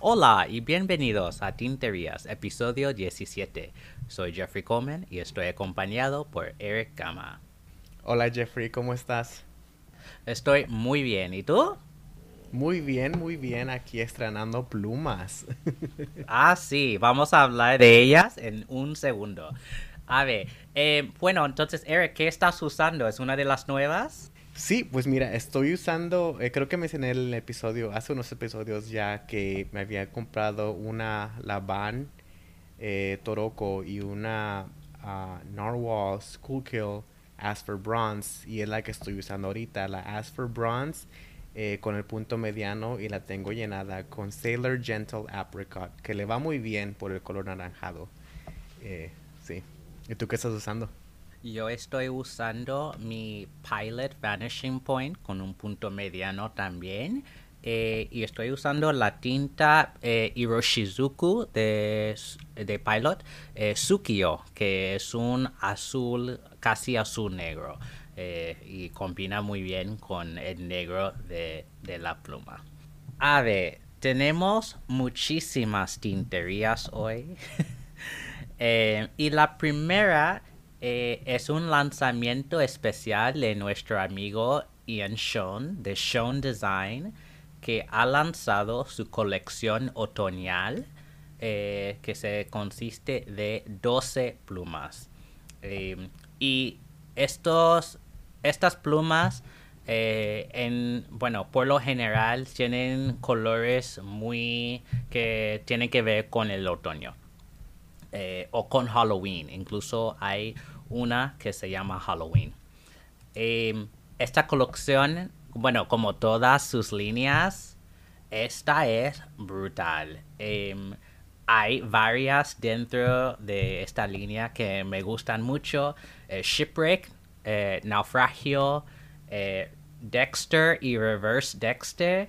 Hola y bienvenidos a Tinterías, episodio 17. Soy Jeffrey Coleman y estoy acompañado por Eric Gama. Hola Jeffrey, ¿cómo estás? Estoy muy bien, ¿y tú? Muy bien, muy bien, aquí estrenando plumas. ah, sí, vamos a hablar de ellas en un segundo. A ver, eh, bueno, entonces Eric, ¿qué estás usando? ¿Es una de las nuevas? Sí, pues mira, estoy usando, eh, creo que mencioné el episodio, hace unos episodios ya que me había comprado una Laban eh, Toroko y una uh, Narwhal Kill Asper Bronze y es la que estoy usando ahorita, la Asper Bronze eh, con el punto mediano y la tengo llenada con Sailor Gentle Apricot, que le va muy bien por el color naranjado. Eh, sí. ¿Y tú qué estás usando? Yo estoy usando mi Pilot Vanishing Point con un punto mediano también. Eh, y estoy usando la tinta eh, Hiroshizuku de, de Pilot eh, Sukiyo, que es un azul, casi azul negro. Eh, y combina muy bien con el negro de, de la pluma. A ver, tenemos muchísimas tinterías hoy. y la primera eh, es un lanzamiento especial de nuestro amigo Ian Sean de Sean Design que ha lanzado su colección otoñal eh, que se consiste de 12 plumas. Eh, y estos, estas plumas, en, bueno, por lo general tienen colores muy que tienen que ver con el otoño. O con Halloween. Incluso hay una que se llama Halloween. Em, esta colección, bueno, como todas sus líneas, esta es brutal. Em, hay varias dentro de esta línea que me gustan mucho. Eh, Shipwreck, eh, Naufragio, eh, Dexter y Reverse Dexter.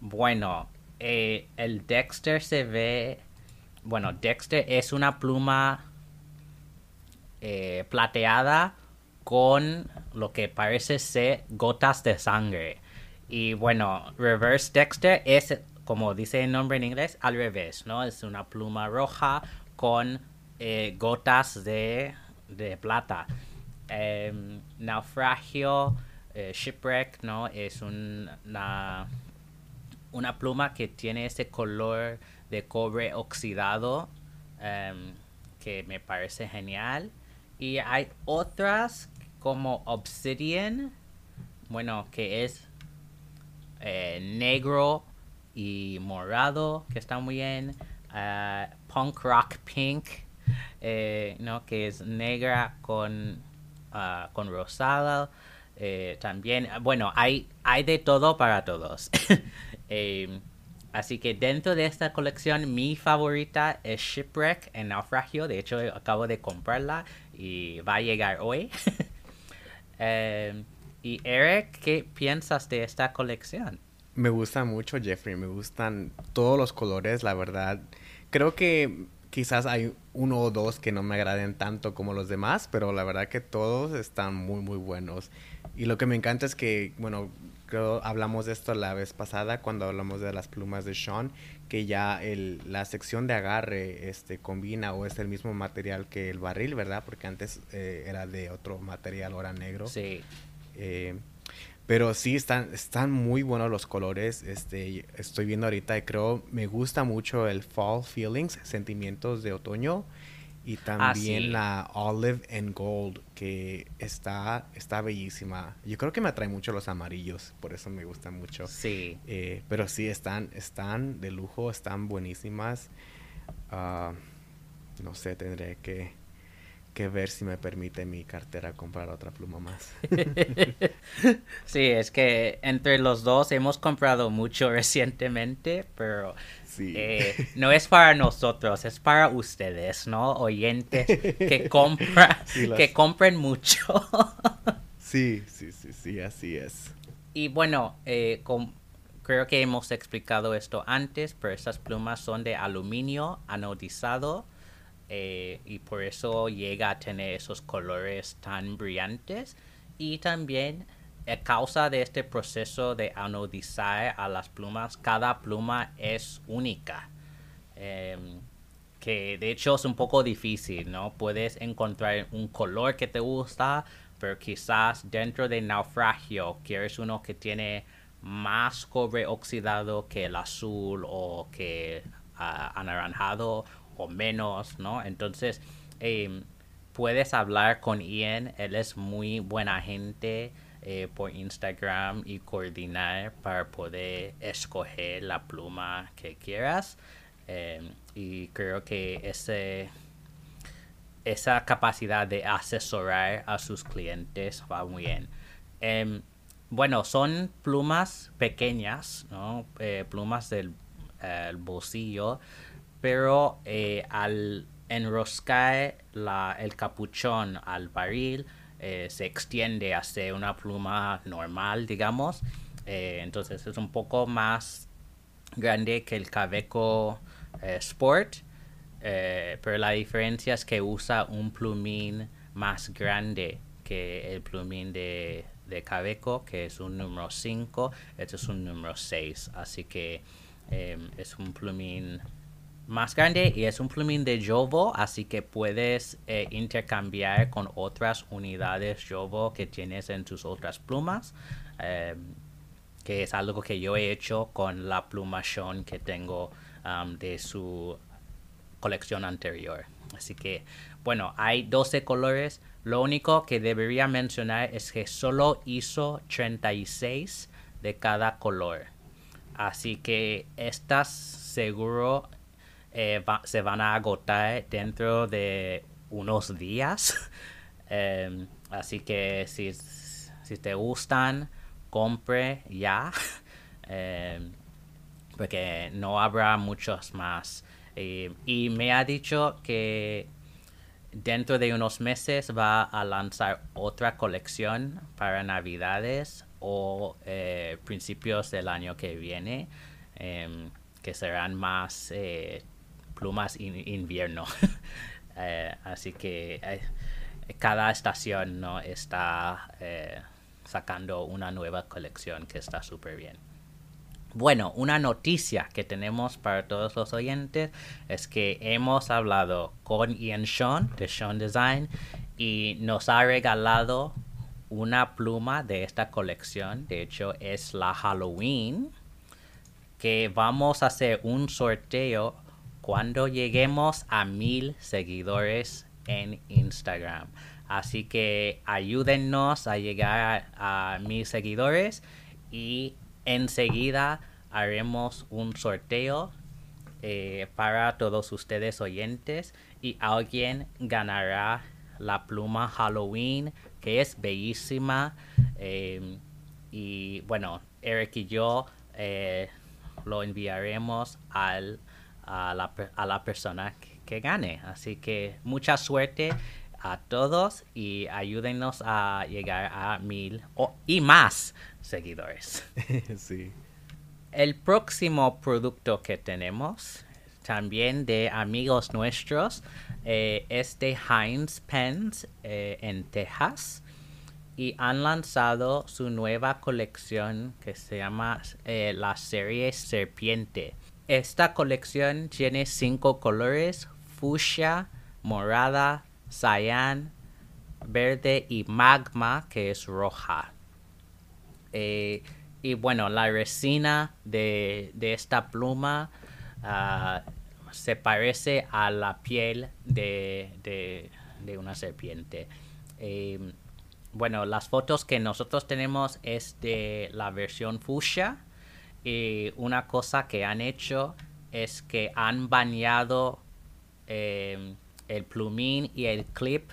Bueno, el Dexter se ve... Bueno, Dexter es una pluma eh, plateada con lo que parece ser gotas de sangre. Y bueno, Reverse Dexter es, como dice el nombre en inglés, al revés, ¿no? Es una pluma roja con eh, gotas de, de plata. Em, naufragio, eh, shipwreck, ¿no? Es una, una pluma que tiene ese color de cobre oxidado em, que me parece genial. Y hay otras como Obsidian, bueno, que es eh, negro y morado, que está muy bien. Uh, punk Rock Pink, eh, ¿no? que es negra con, uh, con rosada. Eh, también, bueno, hay, hay de todo para todos. Así que dentro de esta colección mi favorita es Shipwreck en naufragio. De hecho acabo de comprarla y va a llegar hoy. Em, y Eric, ¿qué piensas de esta colección? Me gusta mucho Jeffrey, me gustan todos los colores, la verdad. Creo que quizás hay uno o dos que no me agraden tanto como los demás, pero la verdad que todos están muy muy buenos. Y lo que me encanta es que, bueno, hablamos de esto la vez pasada cuando hablamos de las plumas de Sean, que ya el, la sección de agarre este, combina o es el mismo material que el barril, ¿verdad? Porque antes eh, era de otro material, ahora negro. Sí. Eh, pero sí, están, están muy buenos los colores. Este, estoy viendo ahorita y creo, me gusta mucho el Fall Feelings, sentimientos de otoño y ah, también la Olive and Gold que está está bellísima. Yo creo que me atrae mucho los amarillos por eso me gusta mucho. Sí. Eh, pero sí están están de lujo están buenísimas. Uh, no sé tendré que que ver si me permite mi cartera comprar otra pluma más. sí, es que entre los dos hemos comprado mucho recientemente, pero eh, no es para nosotros, es para ustedes, ¿no? Oyentes que, compran, que compren mucho. sí, sí, sí, sí, así es. Y bueno, eh, creo que hemos explicado esto antes, pero estas plumas son de aluminio anodizado eh, y por eso llega a tener esos colores tan brillantes y también a causa de este proceso de anodizar a las plumas, cada pluma es única. Em, que de hecho es un poco difícil, ¿no? Puedes encontrar un color que te gusta, pero quizás dentro de naufragio quieres uno que tiene más cobre oxidado que el azul o que uh, anaranjado o menos, ¿no? Entonces, em, puedes hablar con Ian, él es muy buena gente eh, por Instagram y coordinar para poder escoger la pluma que quieras. Em, y creo que ese, esa capacidad de asesorar a sus clientes va muy bien. Em, bueno, son plumas pequeñas, ¿no? Eh, plumas del bolsillo, pero eh, al enroscar el capuchón al barril eh, se extiende hacia una pluma normal, digamos. entonces es un poco más grande que el Caveco Sport, pero la diferencia es que usa un plumín más grande que el plumín de, de Cabeco, que es un número 5, este es un número 6, así que es un plumín más grande y es un plumín de Jovo, así que puedes eh, intercambiar con otras unidades Jovo que tienes en tus otras plumas, em, que es algo que yo he hecho con la pluma Sean que tengo de su colección anterior. Así que, bueno, hay 12 colores, lo único que debería mencionar es que solo hizo 36 de cada color. Así que estas seguro eh, se van a agotar dentro de unos días. Em, así que si, si, te gustan, compre ya. Em, porque no habrá muchos más. y me ha dicho que dentro de unos meses va a lanzar otra colección para navidades o eh, principios del año que viene em, que serán más eh, plumas in invierno. Eh, así que cada estación no está sacando una nueva colección que está súper bien. Bueno, una noticia que tenemos para todos los oyentes es que hemos hablado con Ian Sean de Sean Design y nos ha regalado una pluma de esta colección. De hecho, es la Halloween que vamos a hacer un sorteo cuando lleguemos a mil seguidores en Instagram. Así que ayúdennos a llegar a mil seguidores y enseguida haremos un sorteo eh, para todos ustedes oyentes y alguien ganará la pluma Halloween que es bellísima em, y bueno Eric y yo eh, lo enviaremos al, a, la, a la persona que, que gane así que mucha suerte a todos y ayúdenos a llegar a mil y más seguidores. sí. El próximo producto que tenemos, también de amigos nuestros, eh, es de Heinz Pens eh, en Texas y han lanzado su nueva colección que se llama eh, la serie Serpiente. Esta colección tiene cinco colores, fuchsia, morada, cyan, verde y magma, que es roja. Eh, y bueno, la resina de, esta pluma ah, se parece a la piel de, una serpiente. Eh, bueno, las fotos que nosotros tenemos es de la versión fuchsia. Y una cosa que han hecho es que han bañado eh, el plumín y el clip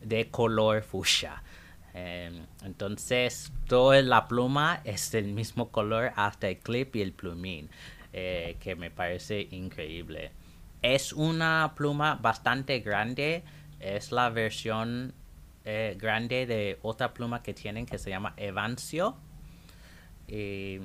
de color fuchsia. Em, entonces, toda la pluma es del mismo color hasta el clip y el plumín, eh, que me parece increíble. Es una pluma bastante grande, es la versión eh, grande de otra pluma que tienen que se llama Evancio y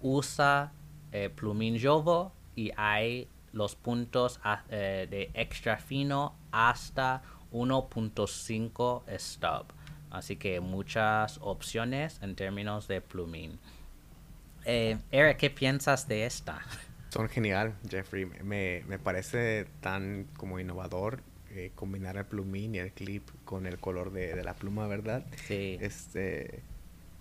usa eh, plumín Jovo y hay los puntos eh, de extra fino hasta 1.5 stub. Así que muchas opciones en términos de plumín. Eh, Eric, ¿qué piensas de esta? Son genial, Jeffrey. Me, parece tan como innovador eh, combinar el plumín y el clip con el color de, la pluma, ¿verdad? Sí. Este,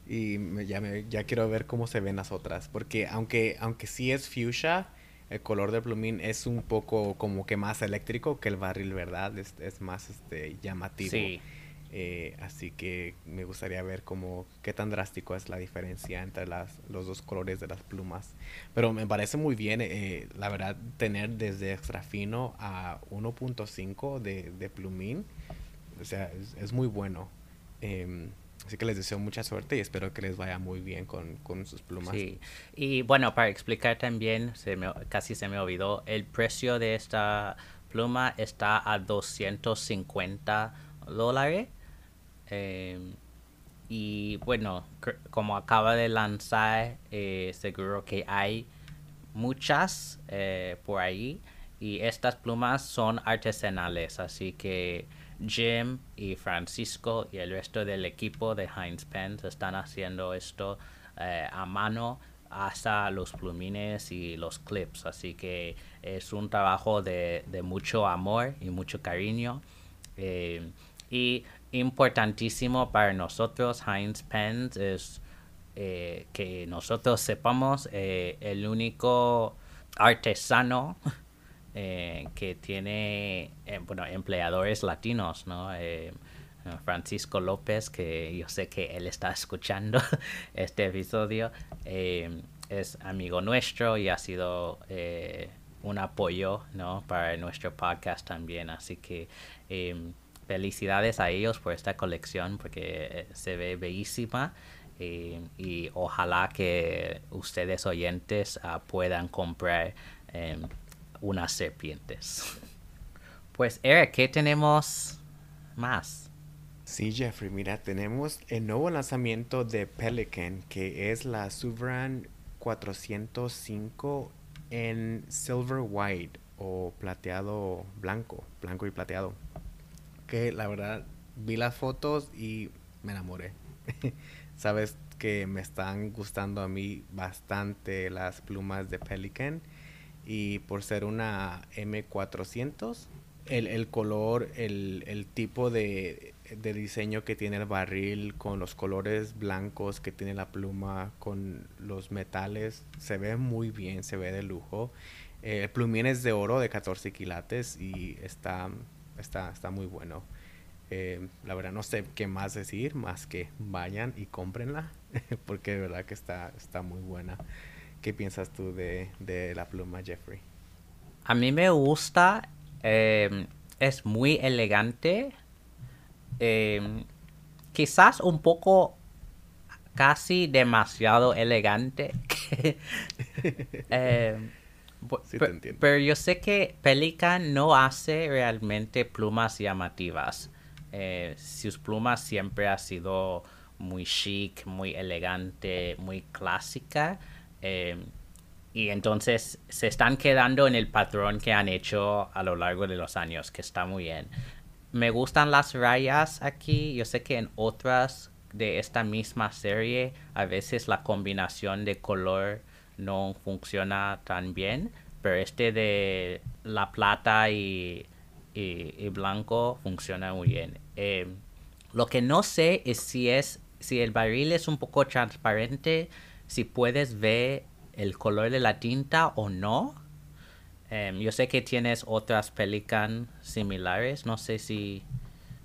y ya, ya quiero ver cómo se ven las otras. Porque aunque, aunque sí es fuchsia, el color del plumín es un poco como que más eléctrico que el barril, ¿verdad? Es, es más este, llamativo. Sí. Eh, así que me gustaría ver cómo qué tan drástico es la diferencia entre las, los dos colores de las plumas. Pero me parece muy bien, eh, la verdad, tener desde extra fino a 1.5 de, de plumín. O sea, es, muy bueno. Em, así que les deseo mucha suerte y espero que les vaya muy bien con, con sus plumas. Sí, y bueno, para explicar también, se me, casi se me olvidó, el precio de esta pluma está a 250 dólares Em, y bueno, como acaba de lanzar, eh, seguro que hay muchas eh, por ahí. Y estas plumas son artesanales, así que Jim y Francisco y el resto del equipo de Heinz Pens están haciendo esto eh, a mano hasta los plumines y los clips. Así que es un trabajo de, mucho amor y mucho cariño. y importantísimo para nosotros, Heinz Pens, es eh, que nosotros sepamos eh, el único artesano eh, que tiene, bueno, empleadores latinos, ¿no? Francisco López, que yo sé que él está escuchando este episodio, es amigo nuestro y ha sido un apoyo, ¿no? Para nuestro podcast también, así que felicidades a ellos por esta colección porque eh, se ve bellísima y, ojalá que ustedes oyentes ah, puedan comprar unas serpientes. Pues Eric, ¿qué tenemos más? Sí, Jeffrey, mira, tenemos el nuevo lanzamiento de Pelican, que es la Sovereign 405 en Silver White o plateado blanco, blanco y plateado que la verdad vi las fotos y me enamoré. Sabes que me están gustando a mí bastante las plumas de Pelican y por ser una M400, el, color, el, tipo de, diseño que tiene el barril con los colores blancos que tiene la pluma con los metales, se ve muy bien, se ve de lujo. Eh, el plumín es de oro de 14 quilates y está está, está muy bueno. Eh, la verdad no sé qué más decir, más que vayan y cómprenla, porque de verdad que está, está muy buena. ¿Qué piensas tú de, la pluma Jeffrey? A mí me gusta, em, es muy elegante, em, quizás un poco casi demasiado elegante. Em, pero yo sé que Pelican no hace realmente plumas llamativas. Eh, sus plumas siempre ha sido muy chic, muy elegante, muy clásica. Eh, y entonces se están quedando en el patrón que han hecho a lo largo de los años, que está muy bien. Me gustan las rayas aquí. Yo sé que en otras de esta misma serie a veces la combinación de color no funciona tan bien, pero este de la plata y, y, blanco funciona muy bien. Eh, lo que no sé es si es si el barril es un poco transparente, si puedes ver el color de la tinta o no. Eh, yo sé que tienes otras Pelican similares, no sé si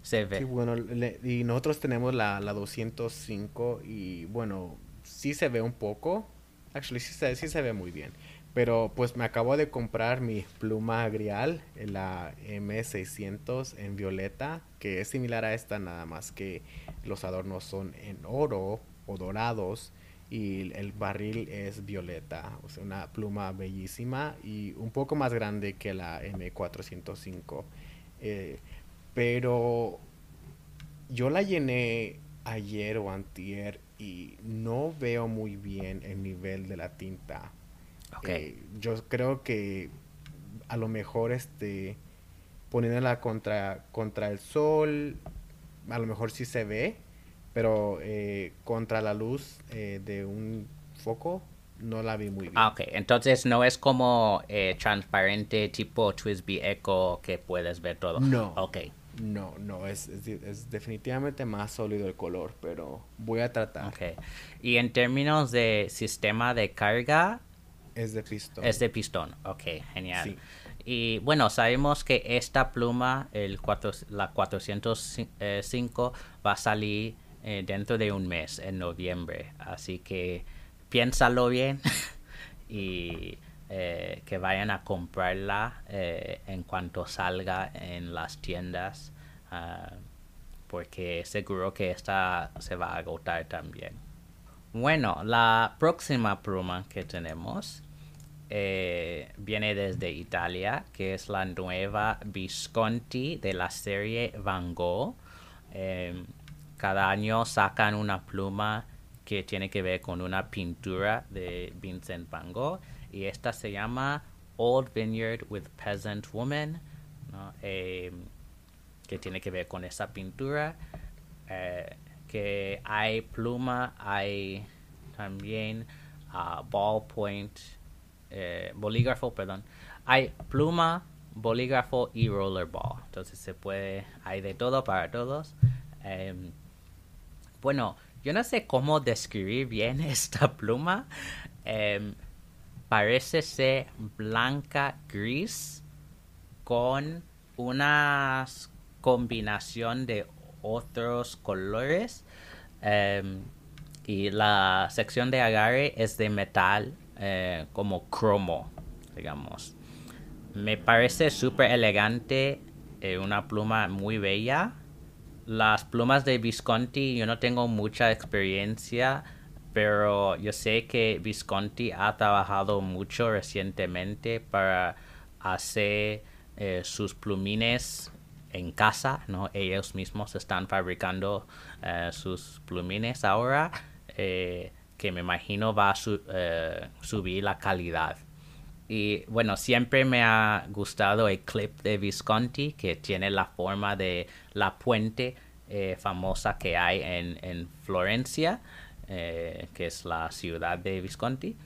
se ve. Bueno, y nosotros tenemos la, la 205 y bueno, sí se ve un poco, Actually, sí se, sí se ve muy bien. Pero pues me acabo de comprar mi pluma grial, la M600 en violeta, que es similar a esta, nada más que los adornos son en oro o dorados y el barril es violeta. O sea, una pluma bellísima y un poco más grande que la M405. Eh, pero yo la llené ayer o antier y no veo muy bien el nivel de la tinta. Okay. Eh, yo creo que a lo mejor este poniéndola contra, contra el sol, a lo mejor sí se ve, pero eh, contra la luz eh, de un foco no la vi muy bien. Ah, ok. Entonces no es como eh, transparente tipo Twisby Echo que puedes ver todo. No. Ok. No, no, es, es, es definitivamente más sólido el color, pero voy a tratar. Ok. Y en términos de sistema de carga, Es de pistón. es de pistón. Ok, genial. Sí. Y bueno, sabemos que esta pluma, el cuatro, la 405, va a salir eh, dentro de un mes, en noviembre. Así que piénsalo bien y eh, que vayan a comprarla eh, en cuanto salga en las tiendas. ah, porque seguro que esta se va a agotar también. Bueno, la próxima pluma que tenemos viene desde Italia, que es la nueva Visconti de la serie Van Gogh. Cada año sacan una pluma que tiene que ver con una pintura de Vincent Van Gogh y esta se llama Old Vineyard with Peasant Woman. Eh, que tiene que ver con esa pintura. eh, que hay pluma, hay también ah, ballpoint, eh, bolígrafo, perdón. Hay pluma, bolígrafo y rollerball. Entonces se puede, hay de todo para todos. Em, bueno, yo no sé cómo describir bien esta pluma. Em, parece ser blanca gris con una combinación de otros colores. Em, y la sección de agarre es de metal eh, como cromo, digamos. Me parece súper elegante, eh, una pluma muy bella. Las plumas de Visconti, yo no tengo mucha experiencia, pero yo sé que Visconti ha trabajado mucho recientemente para hacer eh, sus plumines en casa, ¿no? Ellos mismos están fabricando eh, sus plumines ahora, eh, que me imagino va a su- subir la calidad. Y bueno, siempre me ha gustado el clip de Visconti, que tiene la forma de la puente eh, famosa que hay en, en Florencia, eh, que es la ciudad de Visconti.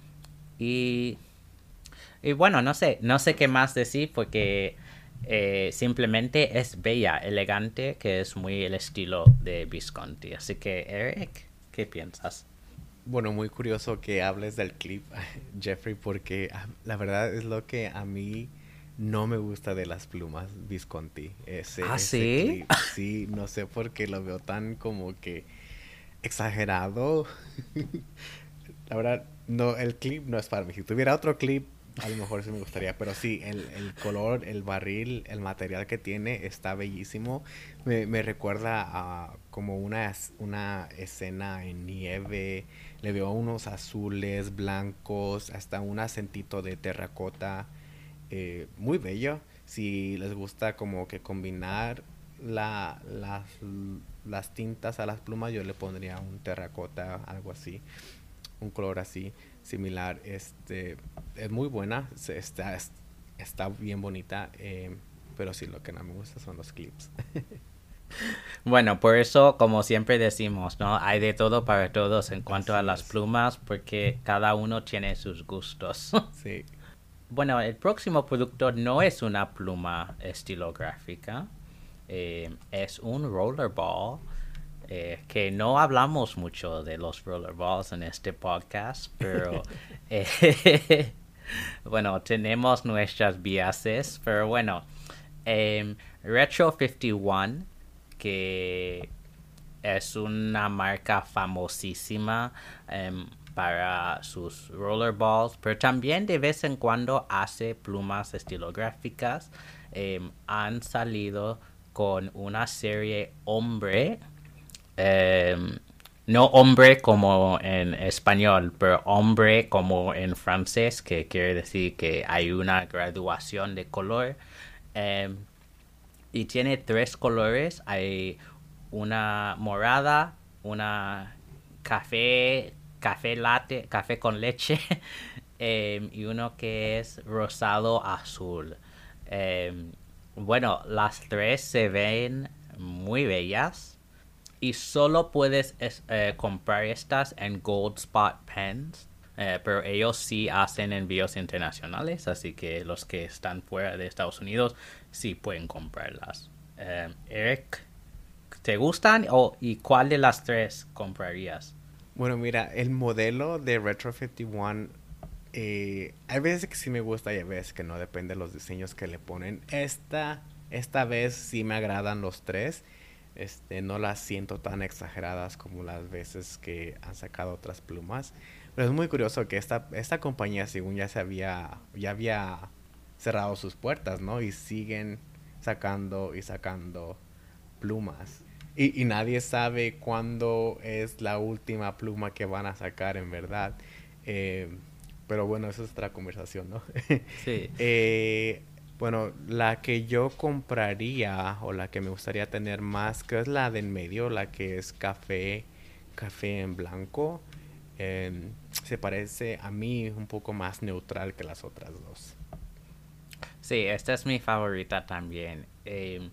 Y, y bueno, no sé, no sé qué más decir porque eh, simplemente es bella, elegante, que es muy el estilo de Visconti. Así que, Eric, ¿qué piensas? Bueno, muy curioso que hables del clip, Jeffrey, porque ah, la verdad es lo que a mí no me gusta de las plumas Visconti. Ese, ¿Ah, ese sí? clip. Sí, no sé por qué lo veo tan como que exagerado. La verdad, no, el clip no es para mí. Si tuviera otro clip, a lo mejor sí me gustaría. Pero sí, el, el color, el barril, el material que tiene está bellísimo. Me, me recuerda a como una, una escena en nieve. Le veo unos azules, blancos, hasta un acentito de terracota. eh, muy bello. Si les gusta como que combinar la, las, tintas a las plumas, yo le pondría un terracota, algo así un color así similar este es muy buena está es- está bien bonita eh, pero sí lo que no me gusta son los clips Bueno, por eso, como siempre decimos, ¿no? Hay de todo para todos en cuanto a las plumas, porque cada uno tiene sus gustos. sí bueno, el próximo producto no es una pluma estilográfica, eh, es un rollerball. eh, que no hablamos mucho de los rollerballs en este podcast, pero eh, bueno, tenemos nuestras biases, pero bueno, Retro 51, que es una marca famosísima em, para sus rollerballs, pero también de vez en cuando hace plumas estilográficas. Em, han salido con una serie hombre, em, no hombre como en español, pero hombre como en francés, que quiere decir que hay una graduación de color. Y tiene tres colores. Hay una morada, una café, café latte, café con leche, em, y uno que es rosado azul. Em, bueno, las tres se ven muy bellas y solo puedes eh, comprar estas en Gold Spot Pens. Eh, pero ellos sí hacen envíos internacionales, así que los que están fuera de Estados Unidos sí pueden comprarlas. Em, Eric, ¿te gustan o, y cuál de las tres comprarías? Bueno, mira, el modelo de Retro 51 eh, hay veces que sí me gusta y hay veces que no, depende de los diseños que le ponen. Esta, esta vez sí me agradan los tres. Este, no las siento tan exageradas como las veces que han sacado otras plumas. Pero es muy curioso que esta, esta compañía, según ya se había, ya había cerrado sus puertas, ¿no? Y siguen sacando y sacando plumas. Y, y nadie sabe cuándo es la última pluma que van a sacar en verdad. Eh, pero bueno, eso es otra conversación, ¿no? Sí. Eh, bueno, la que yo compraría o la que me gustaría tener más, que es la del medio, la que es café, café en blanco. Se parece a mí un poco más neutral que las otras dos. Sí, esta es mi favorita también. Em,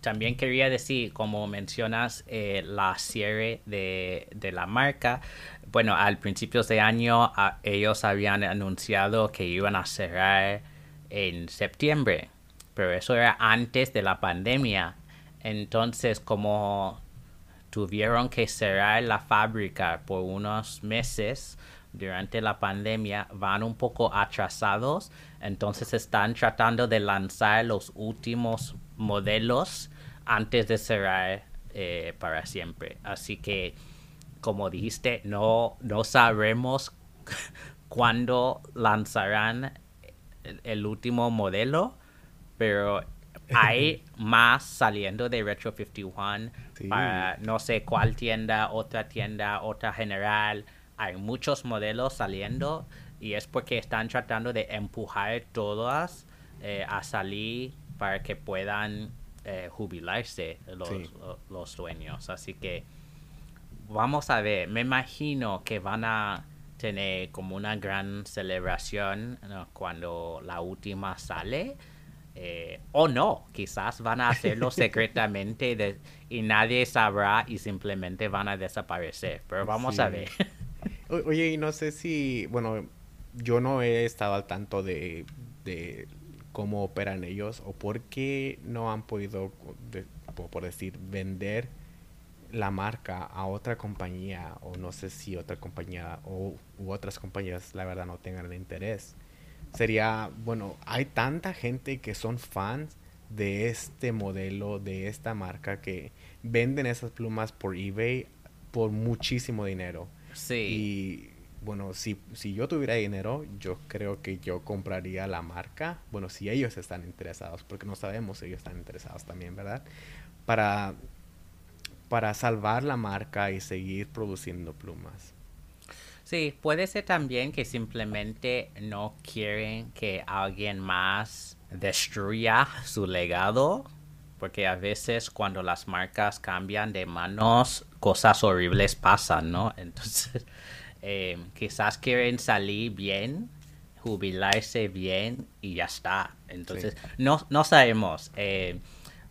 también quería decir, como mencionas, eh, la cierre de, de, la marca. Bueno, al principio de año ellos habían anunciado que iban a cerrar en septiembre, pero eso era antes de la pandemia. Entonces, como tuvieron que cerrar la fábrica por unos meses durante la pandemia, van un poco atrasados. Entonces están tratando de lanzar los últimos modelos antes de cerrar eh, para siempre. Así que, como dijiste, no, no sabemos cuándo lanzarán el, último modelo, pero hay más saliendo de Retro 51 para no sé cuál tienda, otra tienda, otra general. Hay muchos modelos saliendo y es porque están tratando de empujar todas eh, a salir para que puedan eh, jubilarse los, los dueños. Así que vamos a ver, me imagino que van a tener como una gran celebración cuando la última sale. Eh, o no, quizás van a hacerlo secretamente y nadie sabrá y simplemente van a desaparecer. Pero vamos a ver. Oye, y no sé si, bueno, yo no he estado al tanto de, de cómo operan ellos o por qué no han podido, por decir, vender la marca a otra compañía o no sé si otra compañía o u otras compañías la verdad no tengan el interés. Sería, bueno, hay tanta gente que son fans de este modelo, de esta marca que venden esas plumas por eBay por muchísimo dinero. Sí. Y bueno, si, si yo tuviera dinero, yo creo que yo compraría la marca. Bueno, si ellos están interesados, porque no sabemos si ellos están interesados también, ¿verdad? Para, para salvar la marca y seguir produciendo plumas. Sí, puede ser también que simplemente no quieren que alguien más destruya su legado, porque a veces cuando las marcas cambian de manos, cosas horribles pasan, ¿no? Entonces eh, quizás quieren salir bien, jubilarse bien y ya está. Entonces, no, no sabemos. Eh,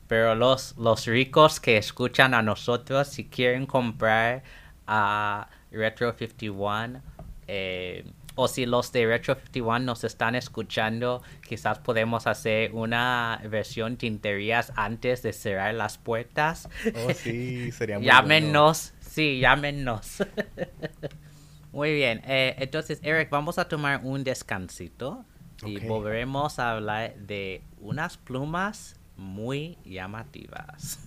pero los, los ricos que escuchan a nosotros, si quieren comprar a Retro 51, eh, o si los de Retro 51 nos están escuchando, quizás podemos hacer una versión tinterías antes de cerrar las puertas. Oh, sí, sería muy Llámenos, sí, llámenos. Muy bien, eh, entonces Eric, vamos a tomar un descansito y volveremos a hablar de unas plumas muy llamativas.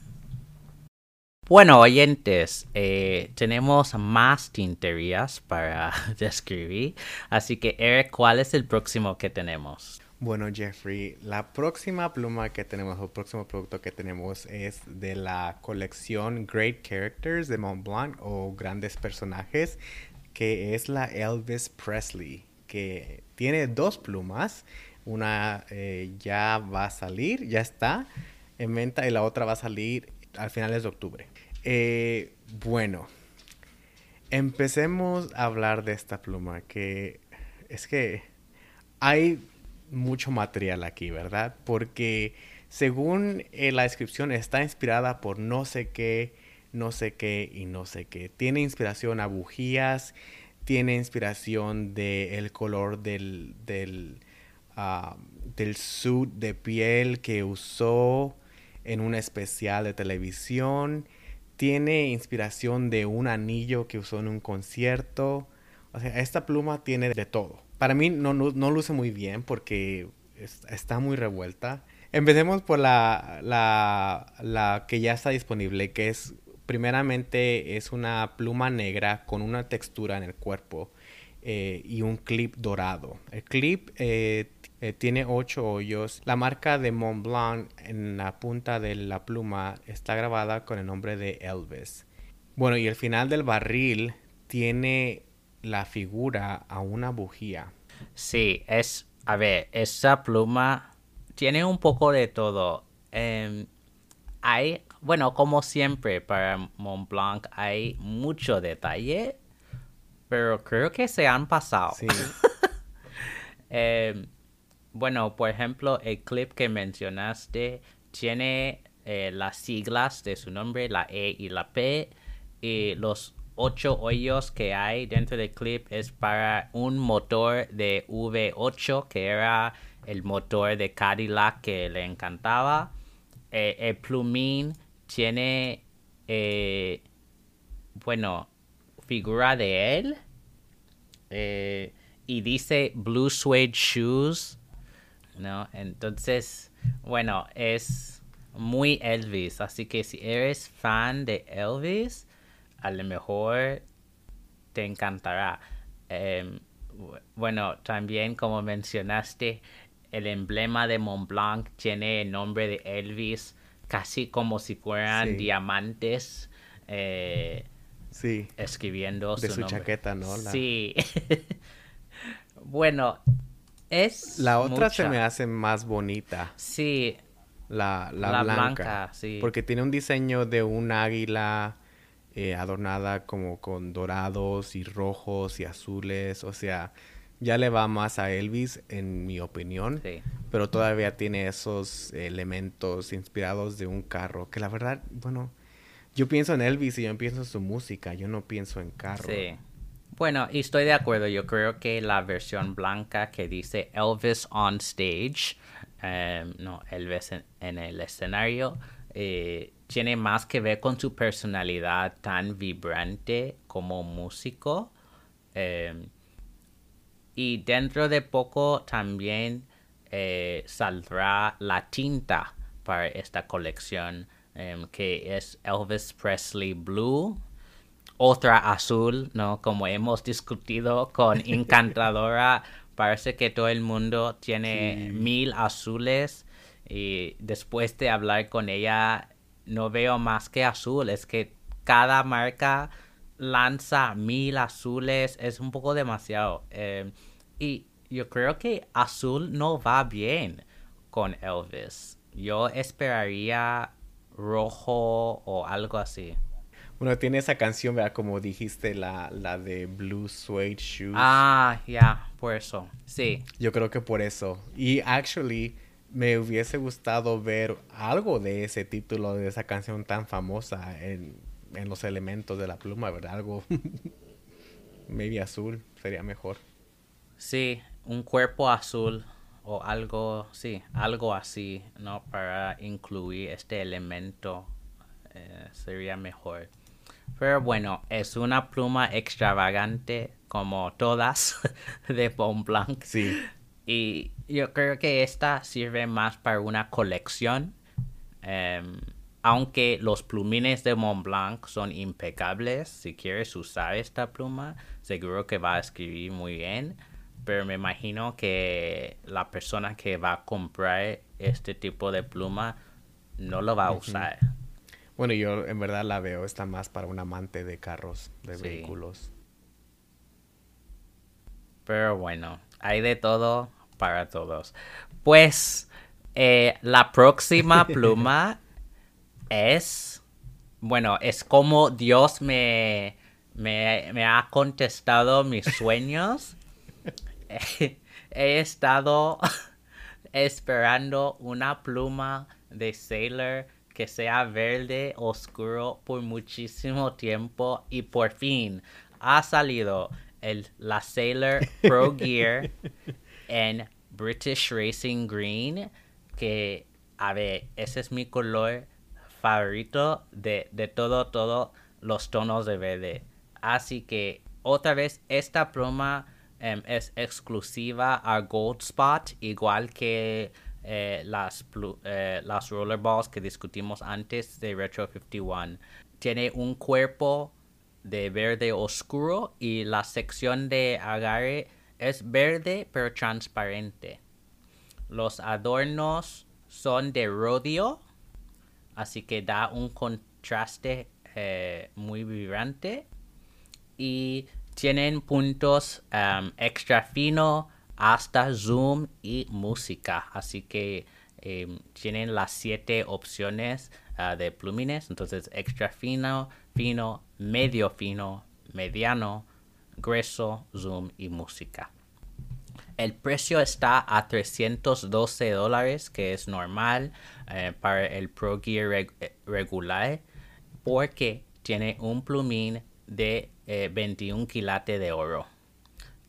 Bueno, oyentes, eh, tenemos más tinterías para describir, así que Eric, ¿cuál es el próximo que tenemos? Bueno, Jeffrey, la próxima pluma que tenemos, el próximo producto que tenemos es de la colección Great Characters de Montblanc o Grandes Personajes que es la Elvis Presley, que tiene dos plumas. Una eh, ya va a salir, ya está en venta y la otra va a salir al finales de octubre. Eh, bueno, empecemos a hablar de esta pluma, que es que hay mucho material aquí, ¿verdad? Porque según eh, la descripción está inspirada por no sé qué, no sé qué y no sé qué. Tiene inspiración a bujías, tiene inspiración del color del, del, ah, del suit de piel que usó en un especial de televisión. Tiene inspiración de un anillo que usó en un concierto. O sea, esta pluma tiene de todo. Para mí no, no, luce muy bien porque está muy revuelta. Empecemos por la, la, la que ya está disponible, que es primeramente es una pluma negra con una textura en el cuerpo eh, y un clip dorado. El clip eh, eh, tiene ocho hoyos. La marca de Montblanc en la punta de la pluma está grabada con el nombre de Elvis. Bueno, y el final del barril tiene la figura a una bujía. Sí, es, a ver, esa pluma tiene un poco de todo. Em, hay, bueno, como siempre para Montblanc hay mucho detalle, pero creo que se han pasado. Sí. Em, bueno, por ejemplo, el clip que mencionaste tiene eh, las siglas de su nombre, la E y la P, y los ocho hoyos que hay dentro del clip es para un motor de V8 que era el motor de Cadillac que le encantaba. Eh, el plumín tiene, eh, bueno, figura de él. Eh, y dice Blue Suede Shoes. ¿No? Entonces, bueno, es muy Elvis. Así que si eres fan de Elvis, a lo mejor te encantará. Em, bueno, también como mencionaste, el emblema de Montblanc tiene el nombre de Elvis, casi como si fueran diamantes. Eh, sí. Escribiendo de su, chaqueta, ¿no? Sí. bueno, es. La otra se me hace más bonita. Sí. La, la, blanca, sí. Porque tiene un diseño de un águila eh, adornada como con dorados y rojos y azules. O sea, ya le va más a Elvis, en mi opinión. Pero todavía tiene esos elementos inspirados de un carro. Que la verdad, bueno, yo pienso en Elvis y yo pienso en su música. Yo no pienso en carro. Sí. Bueno, estoy de acuerdo. Yo creo que la versión blanca que dice Elvis on stage, em, no, Elvis en, el escenario, eh, tiene más que ver con su personalidad tan vibrante como músico. Em, y dentro de poco también eh, saldrá la tinta para esta colección, em, que es Elvis Presley Blue. Otra azul, ¿no? Como hemos discutido con Encantadora, parece que todo el mundo tiene mil azules. Y después de hablar con ella, no veo más que azul. Es que cada marca lanza mil azules es un poco demasiado. Em, y yo creo que azul no va bien con Elvis. Yo esperaría rojo o algo así. Bueno, tiene esa canción, ¿verdad? Como dijiste, la, la de Blue Suede Shoes. Ah, ya, por eso. Sí. Yo creo que por eso. Y actually, me hubiese gustado ver algo de ese título, de esa canción tan famosa en en los elementos de la pluma, ¿verdad? Algo maybe azul sería mejor. Sí, un cuerpo azul o algo, sí, algo así, ¿no? Para incluir este elemento eh, sería mejor. Pero bueno, es una pluma extravagante como todas de Bon Blanc. Sí. Y yo creo que esta sirve más para una colección. Em, aunque los plumines de Montblanc son impecables, si quieres usar esta pluma, seguro que va a escribir muy bien. Pero me imagino que la persona que va a comprar este tipo de pluma no lo va a usar. Bueno, yo en verdad la veo, está más para un amante de carros, de vehículos. Pero bueno, hay de todo para todos. Pues eh, la próxima pluma es, bueno, es como Dios me, me, ha contestado mis sueños. He estado esperando una pluma de Sailor que sea verde oscuro por muchísimo tiempo y por fin ha salido el, la Sailor Pro Gear en British Racing Green que a ver ese es mi color favorito de, de todo todo los tonos de verde. Así que otra vez esta pluma em, es exclusiva a Gold Spot igual que eh, las, eh, rollerballs que discutimos antes de Retro 51. Tiene un cuerpo de verde oscuro y la sección de agarre es verde pero transparente. Los adornos son de rodeo, así que da un contraste eh, muy vibrante y tienen puntos extra fino hasta zoom y música. Así que em, tienen las siete opciones ah, de plumines. Entonces extra fino, fino, medio fino, mediano, grueso, zoom y música. El precio está a 312 dólares, que es normal eh, para el Pro Gear eh, regular, porque tiene un plumín de 21 eh, quilates de oro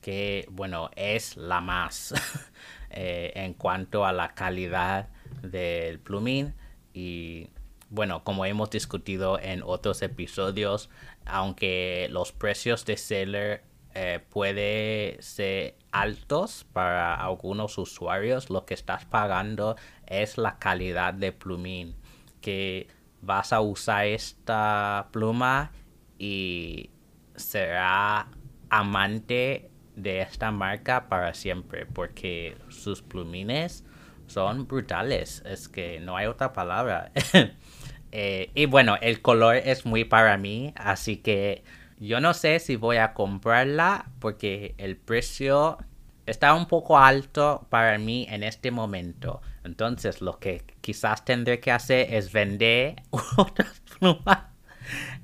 que, bueno, es la más eh, en cuanto a la calidad del plumín. Y bueno, como hemos discutido en otros episodios, aunque los precios de seller eh, puede ser altos para algunos usuarios, lo que estás pagando es la calidad de plumín. Que vas a usar esta pluma y será amante de esta marca para siempre porque sus plumines son brutales. Es que no hay otra palabra. Eh, y bueno, el color es muy para mí, así que yo no sé si voy a comprarla porque el precio está un poco alto para mí en este momento. Entonces lo que quizás tendré que hacer es vender otras plumas.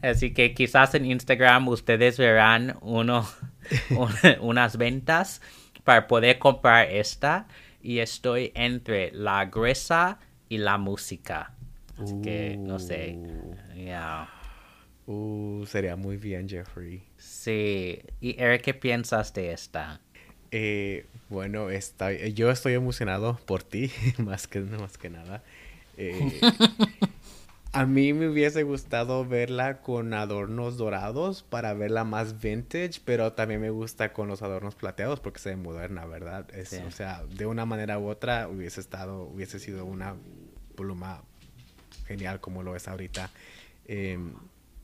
Así que quizás en Instagram ustedes verán uno unas ventas para poder comprar esta y estoy entre la gruesa y la música. Así que no sé. Uh. uh, sería muy bien, Jeffrey. Sí. ¿Y Eric qué piensas de esta? Eh, bueno, está, yo estoy emocionado por ti, más que, más que nada. Eh, A mí me hubiese gustado verla con adornos dorados para verla más vintage, pero también me gusta con los adornos plateados porque se ve moderna, ¿verdad? O sea, de una manera u otra hubiese estado, hubiese sido una pluma genial como lo es ahorita. Em,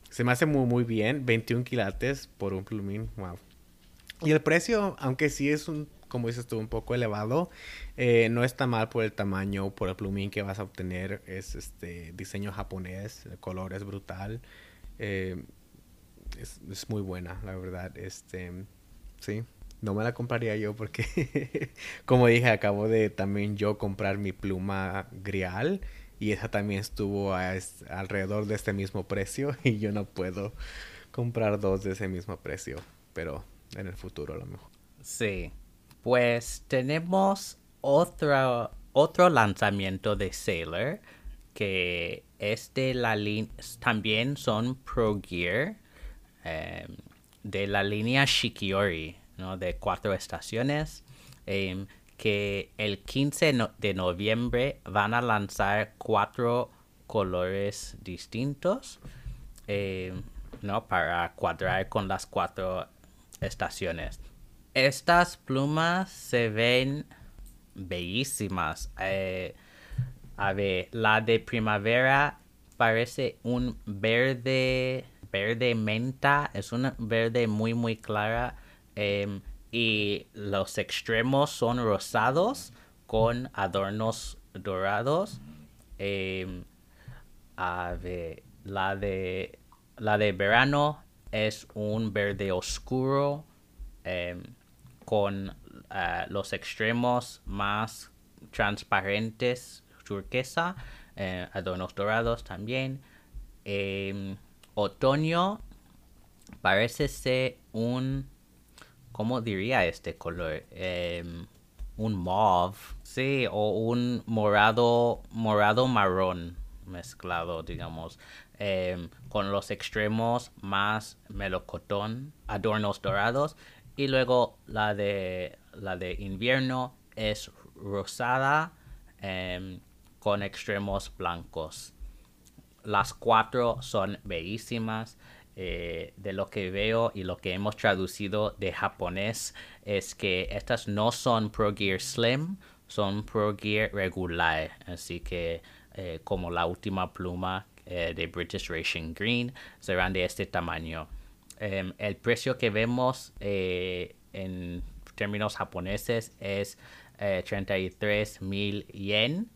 se me hace muy, muy bien, 21 quilates por un plumín, wow. Y el precio, aunque sí es un como dices tú, un poco elevado. Eh, no está mal por el tamaño, por el plumín que vas a obtener. Es este diseño japonés, el color es brutal. Eh, es, muy buena, la verdad. Este, sí, no me la compraría yo porque, como dije, acabo de también yo comprar mi pluma grial y esa también estuvo alrededor de este mismo precio y yo no puedo comprar dos de ese mismo precio, pero en el futuro a lo mejor. Sí, pues tenemos otro, otro lanzamiento de Sailor que es de la también son Pro Gear em, de la línea Shikiori, ¿no? de cuatro estaciones, em, que el 15 de noviembre van a lanzar cuatro colores distintos, em, ¿no? Para cuadrar con las cuatro estaciones. Estas plumas se ven bellísimas. Eh, a ver, la de primavera parece un verde, verde menta. Es una verde muy, muy clara. Em, y los extremos son rosados con adornos dorados. Em, a ver, la de, la de verano es un verde oscuro. Em, con eh, los extremos más transparentes, turquesa, eh, adornos dorados también. Em, otoño parece ser un, ¿cómo diría este color? Em, un mauve, sí, o un morado, morado marrón mezclado, digamos, em, con los extremos más melocotón, adornos dorados, y luego la de, la de invierno es rosada em, con extremos blancos. Las cuatro son bellísimas. Eh, de lo que veo y lo que hemos traducido de japonés es que estas no son Pro Gear Slim, son Pro Gear regular. Así que eh, como la última pluma eh, de British Racing Green serán de este tamaño. Em, el precio que vemos en términos japoneses es 33 mil yen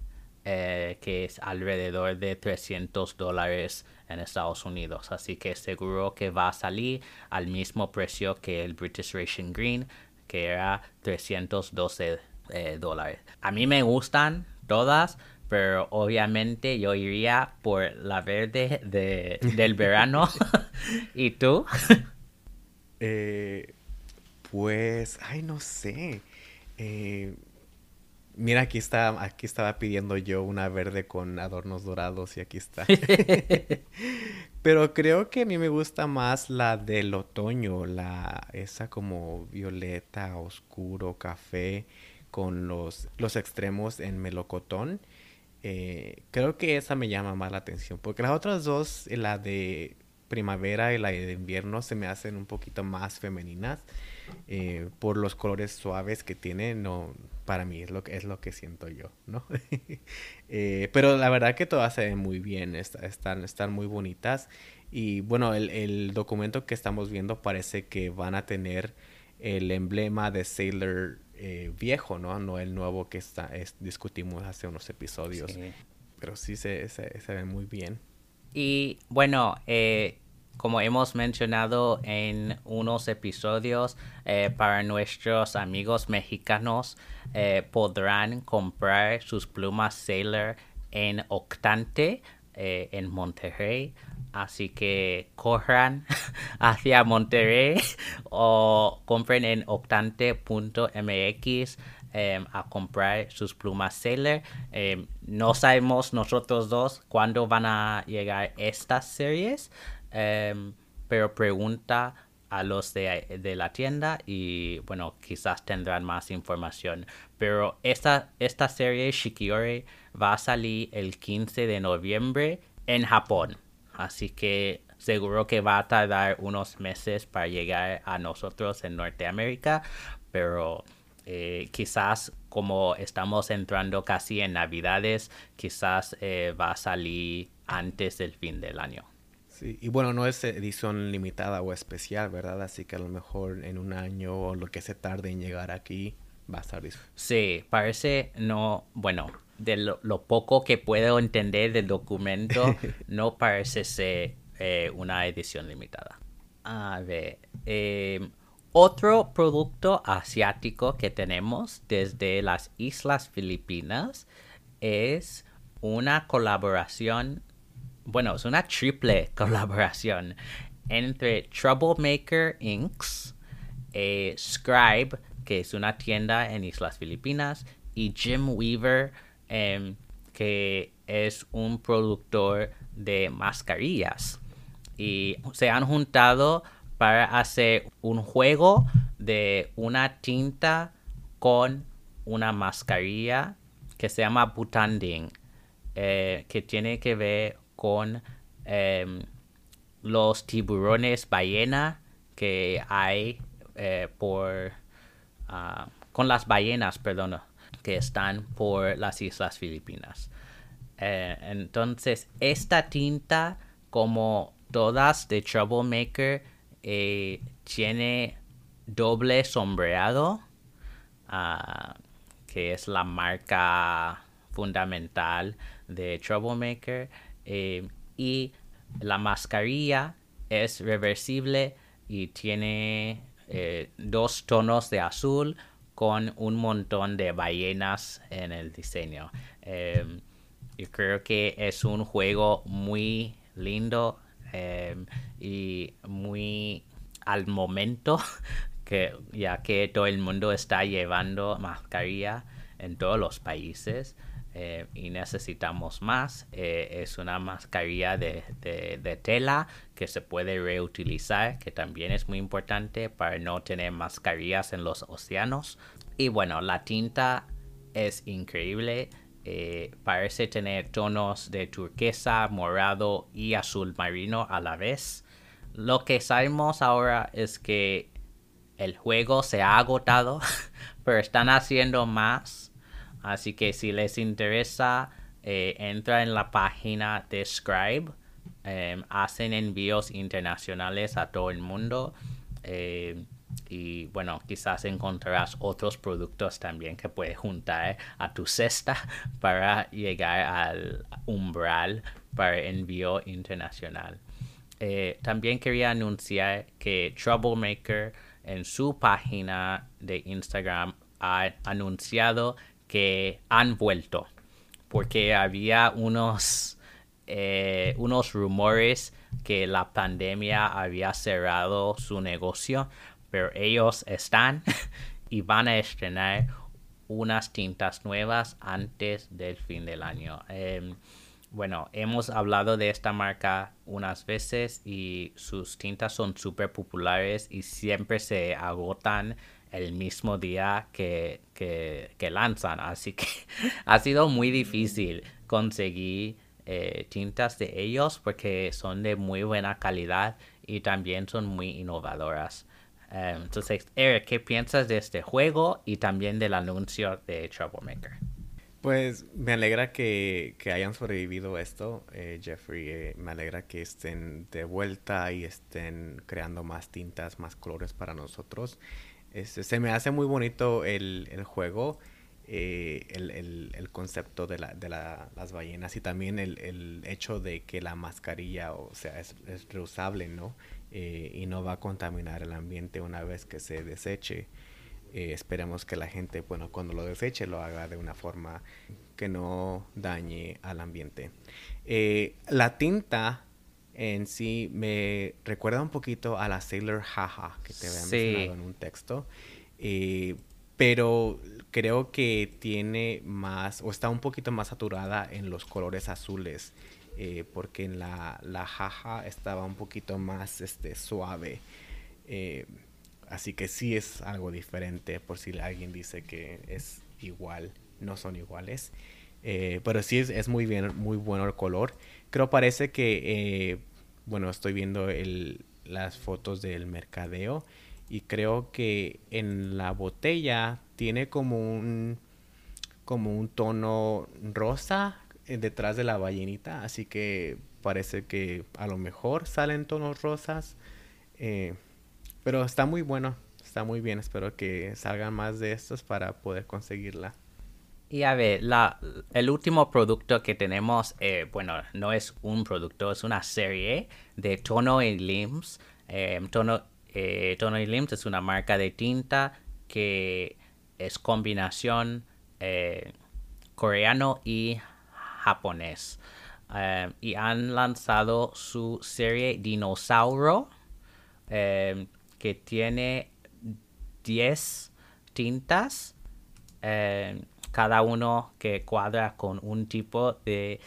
eh, que es alrededor de 300 dólares en Estados Unidos. Así que seguro que va a salir al mismo precio que el British Racing Green, que era 312 eh, dólares. A mí me gustan todas, pero obviamente yo iría por la verde de, del verano. ¿Y tú? Eh, pues, ay, no sé. Eh, Mira, aquí está, aquí estaba pidiendo yo una verde con adornos dorados y aquí está. Pero creo que a mí me gusta más la del otoño, la esa como violeta, oscuro, café, con los, los extremos en melocotón. Eh, creo que esa me llama más la atención, porque las otras dos, la de primavera y la de invierno, se me hacen un poquito más femeninas. Eh, por los colores suaves que tiene, no, para mí es lo que, es lo que siento yo, ¿no? Eh, pero la verdad que todas se ven muy bien, están, están muy bonitas. Y bueno, el, documento que estamos viendo parece que van a tener el emblema de Sailor eh, viejo, ¿no? No el nuevo que está, discutimos hace unos episodios. Pero sí se, se, se ven muy bien. Y bueno, eh, como hemos mencionado en unos episodios, eh, para nuestros amigos mexicanos podrán comprar sus plumas Sailor en Octante en Monterrey. Así que corran hacia Monterrey o compren en octante.mx em, a comprar sus plumas Sailor. Em, no sabemos nosotros dos cuándo van a llegar estas series. Em, pero pregunta a los de, la tienda y bueno, quizás tendrán más información. Pero esta, esta serie Shikiori va a salir el 15 de noviembre en Japón. Así que seguro que va a tardar unos meses para llegar a nosotros en Norteamérica. Pero eh, quizás como estamos entrando casi en Navidades, quizás eh, va a salir antes del fin del año y bueno, no es edición limitada o especial, ¿verdad? Así que a lo mejor en un año o lo que se tarde en llegar aquí va a estar disponible. Sí, parece no, bueno, de lo, poco que puedo entender del documento, no parece ser eh, una edición limitada. A ver, em, otro producto asiático que tenemos desde las Islas Filipinas es una colaboración bueno, es una triple colaboración entre Troublemaker Inc., eh, Scribe, que es una tienda en Islas Filipinas, y Jim Weaver, em, que es un productor de mascarillas. Y se han juntado para hacer un juego de una tinta con una mascarilla que se llama Butanding, eh, que tiene que ver con em, los tiburones ballena que hay eh, por ah, con las ballenas, perdón, que están por las islas Filipinas. Eh, entonces, esta tinta, como todas de Troublemaker, eh, tiene doble sombreado, ah, que es la marca fundamental de Troublemaker. Eh, y la mascarilla es reversible y tiene dos tonos de azul con un montón de ballenas en el diseño. Em, yo creo que es un juego muy lindo em, y muy al momento que ya que todo el mundo está llevando mascarilla en todos los países eh, y necesitamos más. Eh, es una mascarilla de, tela que se puede reutilizar, que también es muy importante para no tener mascarillas en los océanos. Y bueno, la tinta es increíble. Eh, parece tener tonos de turquesa, morado y azul marino a la vez. Lo que sabemos ahora es que el juego se ha agotado, pero están haciendo más. Así que si les interesa, eh, entra en la página de Scribe. Em, hacen envíos internacionales a todo el mundo. Em, y bueno, quizás encontrarás otros productos también que puedes juntar a tu cesta para llegar al umbral para envío internacional. Eh, también quería anunciar que Troublemaker en su página de Instagram ha anunciado que han vuelto porque había unos, eh, unos rumores que la pandemia había cerrado su negocio, pero ellos están y van a estrenar unas tintas nuevas antes del fin del año. Em, bueno, hemos hablado de esta marca unas veces y sus tintas son súper populares y siempre se agotan el mismo día que, que, lanzan. Así que ha sido muy difícil conseguir eh, tintas de ellos porque son de muy buena calidad y también son muy innovadoras. Em, entonces, Eric, ¿qué piensas de este juego y también del anuncio de Troublemaker? Pues me alegra que, hayan sobrevivido esto, eh, Jeffrey. Eh, me alegra que estén de vuelta y estén creando más tintas, más colores para nosotros. Este, se me hace muy bonito el, juego, eh, el, concepto de, la, de las ballenas y también el, hecho de que la mascarilla, o sea, es, reusable, ¿no? y no va a contaminar el ambiente una vez que se deseche. Eh, esperemos que la gente, bueno, cuando lo deseche lo haga de una forma que no dañe al ambiente. Eh, la tinta en sí me recuerda un poquito a la Sailor Jaja que te había mencionado en un texto. Eh, pero creo que tiene más o está un poquito más saturada en los colores azules porque en la, la jaja estaba un poquito más este, suave. Así que sí es algo diferente por si alguien dice que es igual, no son iguales. Eh, pero sí es, muy bien, muy bueno el color. Creo parece que, eh, bueno, estoy viendo el, las fotos del mercadeo y creo que en la botella tiene como un, como un tono rosa eh, detrás de la ballenita, así que parece que a lo mejor salen tonos rosas. Pero está muy bueno, está muy bien. Espero que salgan más de estos para poder conseguirla. Y a ver, la, el último producto que tenemos, eh, bueno, no es un producto, es una serie de Tono y Limbs. Tono, eh, Tono y Limbs es una marca de tinta que es combinación eh, coreano y japonés. Em, y han lanzado su serie Dinosauro. Em, que tiene 10 tintas, eh, cada uno que cuadra con un tipo de,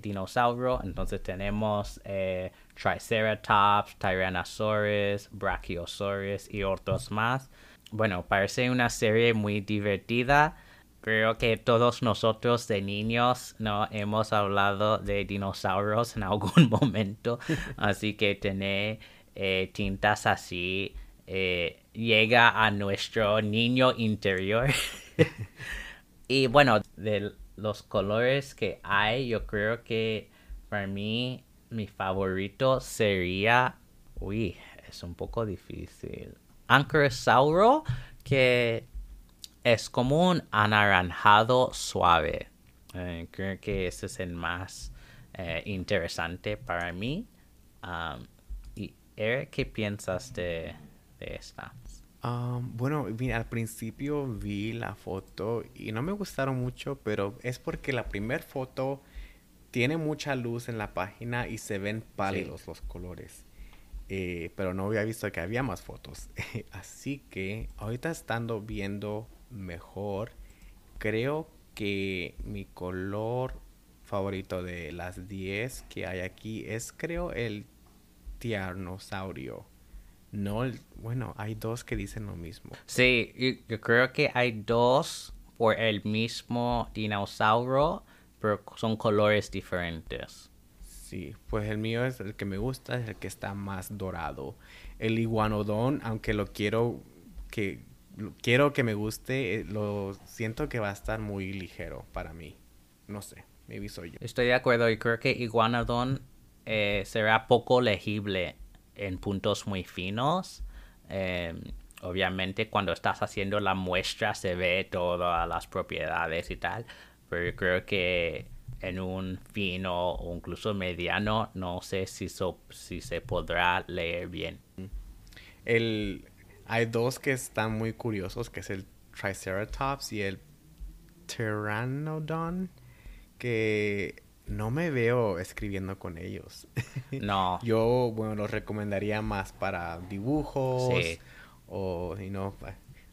dinosaurio. Entonces tenemos eh, Triceratops, Tyrannosaurus, Brachiosaurus y otros más. Bueno, parece una serie muy divertida. Creo que todos nosotros de niños no hemos hablado de dinosaurios en algún momento. Así que tener eh, tintas así eh, llega a nuestro niño interior. y bueno, de los colores que hay, yo creo que para mí mi favorito sería... Uy, es un poco difícil. Ankylosauro, que es como un anaranjado suave. Eh, creo que ese es el más interesante para mí. Eric, ¿qué piensas de, esta? Um, bueno, al principio vi la foto y no me gustaron mucho, pero es porque la primera foto tiene mucha luz en la página y se ven pálidos los colores. eh, pero no había visto que había más fotos. Así que ahorita estando viendo mejor, creo que mi color favorito de las 10 que hay aquí es creo el tiernosaurio. No, el, bueno, hay dos que dicen lo mismo. Sí, yo creo que hay dos por el mismo dinosaurio, pero son colores diferentes. Sí, pues el mío es el que me gusta, es el que está más dorado. El iguanodón, aunque lo quiero que quiero que me guste, eh, lo siento que va a estar muy ligero para mí. No sé, me soy yo. Estoy de acuerdo y creo que iguanodón eh, será poco legible en puntos muy finos. Em, obviamente cuando estás haciendo la muestra se ve todas las propiedades y tal, pero yo creo que en un fino o incluso mediano no sé si, si se podrá leer bien. El, hay dos que están muy curiosos, que es el Triceratops y el Pteranodon, que no me veo escribiendo con ellos. No. Yo, bueno, los recomendaría más para dibujos. Sí. O, y no,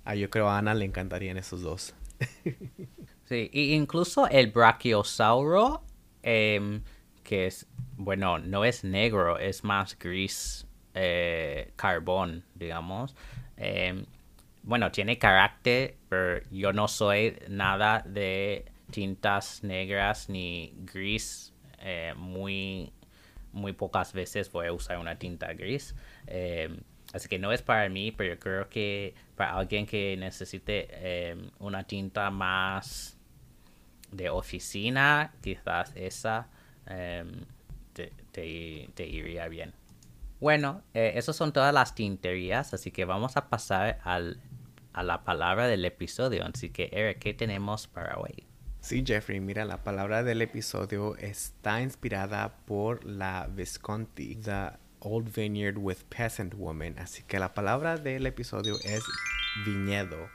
ah, yo creo a Ana le encantarían esos dos. sí, y incluso el brachiosauro, em, que es, bueno, no es negro, es más gris eh, carbón, digamos. Em, bueno, tiene carácter, pero yo no soy nada de tintas negras ni gris. Eh, muy, muy pocas veces voy a usar una tinta gris. Em, así que no es para mí, pero yo creo que para alguien que necesite una tinta más de oficina, quizás esa em, te, iría bien. Bueno, eh, esas son todas las tinterías, así que vamos a pasar al, a la palabra del episodio. Así que, Eric, ¿qué tenemos para hoy? Sí, Jeffrey, mira, la palabra del episodio está inspirada por la Visconti, The Old Vineyard with Peasant Woman. Así que la palabra del episodio es viñedo.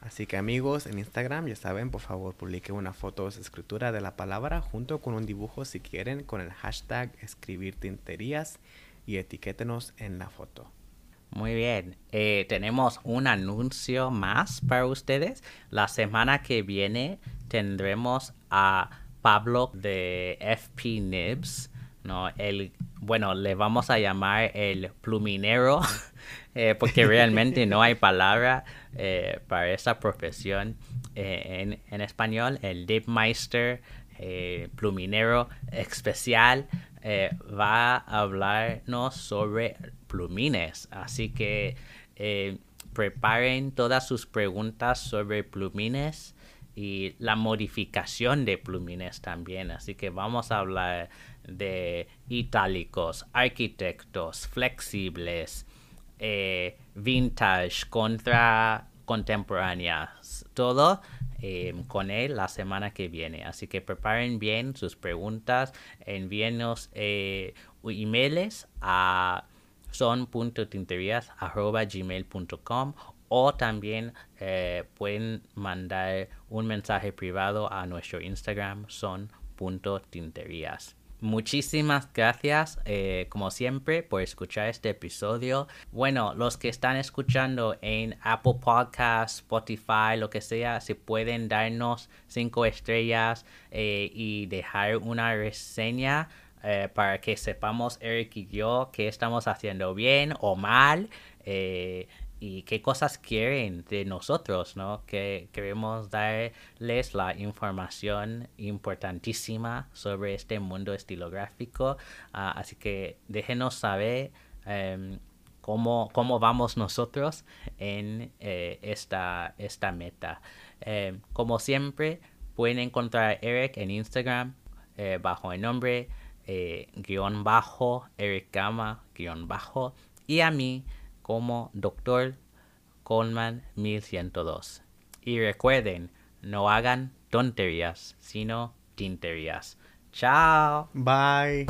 Así que amigos, en Instagram ya saben, por favor publique una foto o escritura de la palabra junto con un dibujo si quieren con el hashtag escribir tinterías y etiquétenos en la foto. Muy bien, eh, tenemos un anuncio más para ustedes. La semana que viene tendremos a Pablo de FP Nibs, ¿no? El, bueno, le vamos a llamar el pluminero, eh, porque realmente no hay palabra eh, para esa profesión en, en, español. El Dipmeister, pluminero especial, va a hablarnos sobre plumines. Así que eh, preparen todas sus preguntas sobre plumines y la modificación de plumines también. Así que vamos a hablar de itálicos, arquitectos, flexibles, eh, vintage contra contemporáneas, todo eh, con él la semana que viene. Así que preparen bien sus preguntas, envíenos emails a son.tinterías.gmail.com o también eh, pueden mandar un mensaje privado a nuestro Instagram son.tinterías. Muchísimas gracias, eh, como siempre, por escuchar este episodio. Bueno, los que están escuchando en Apple Podcasts, Spotify, lo que sea, si pueden darnos cinco estrellas eh, y dejar una reseña, eh, para que sepamos Eric y yo qué estamos haciendo bien o mal y qué cosas quieren de nosotros, ¿no? Que queremos darles la información importantísima sobre este mundo estilográfico. Ah, así que déjenos saber em, cómo, cómo vamos nosotros en eh, esta, esta meta. Em, como siempre, pueden encontrar a Eric en Instagram bajo el nombre eh, guion bajo, Eric Gama, guion bajo, y a mí como Doctor Coleman 1102. Y recuerden, no hagan tonterías, sino tinterías. Chao. Bye.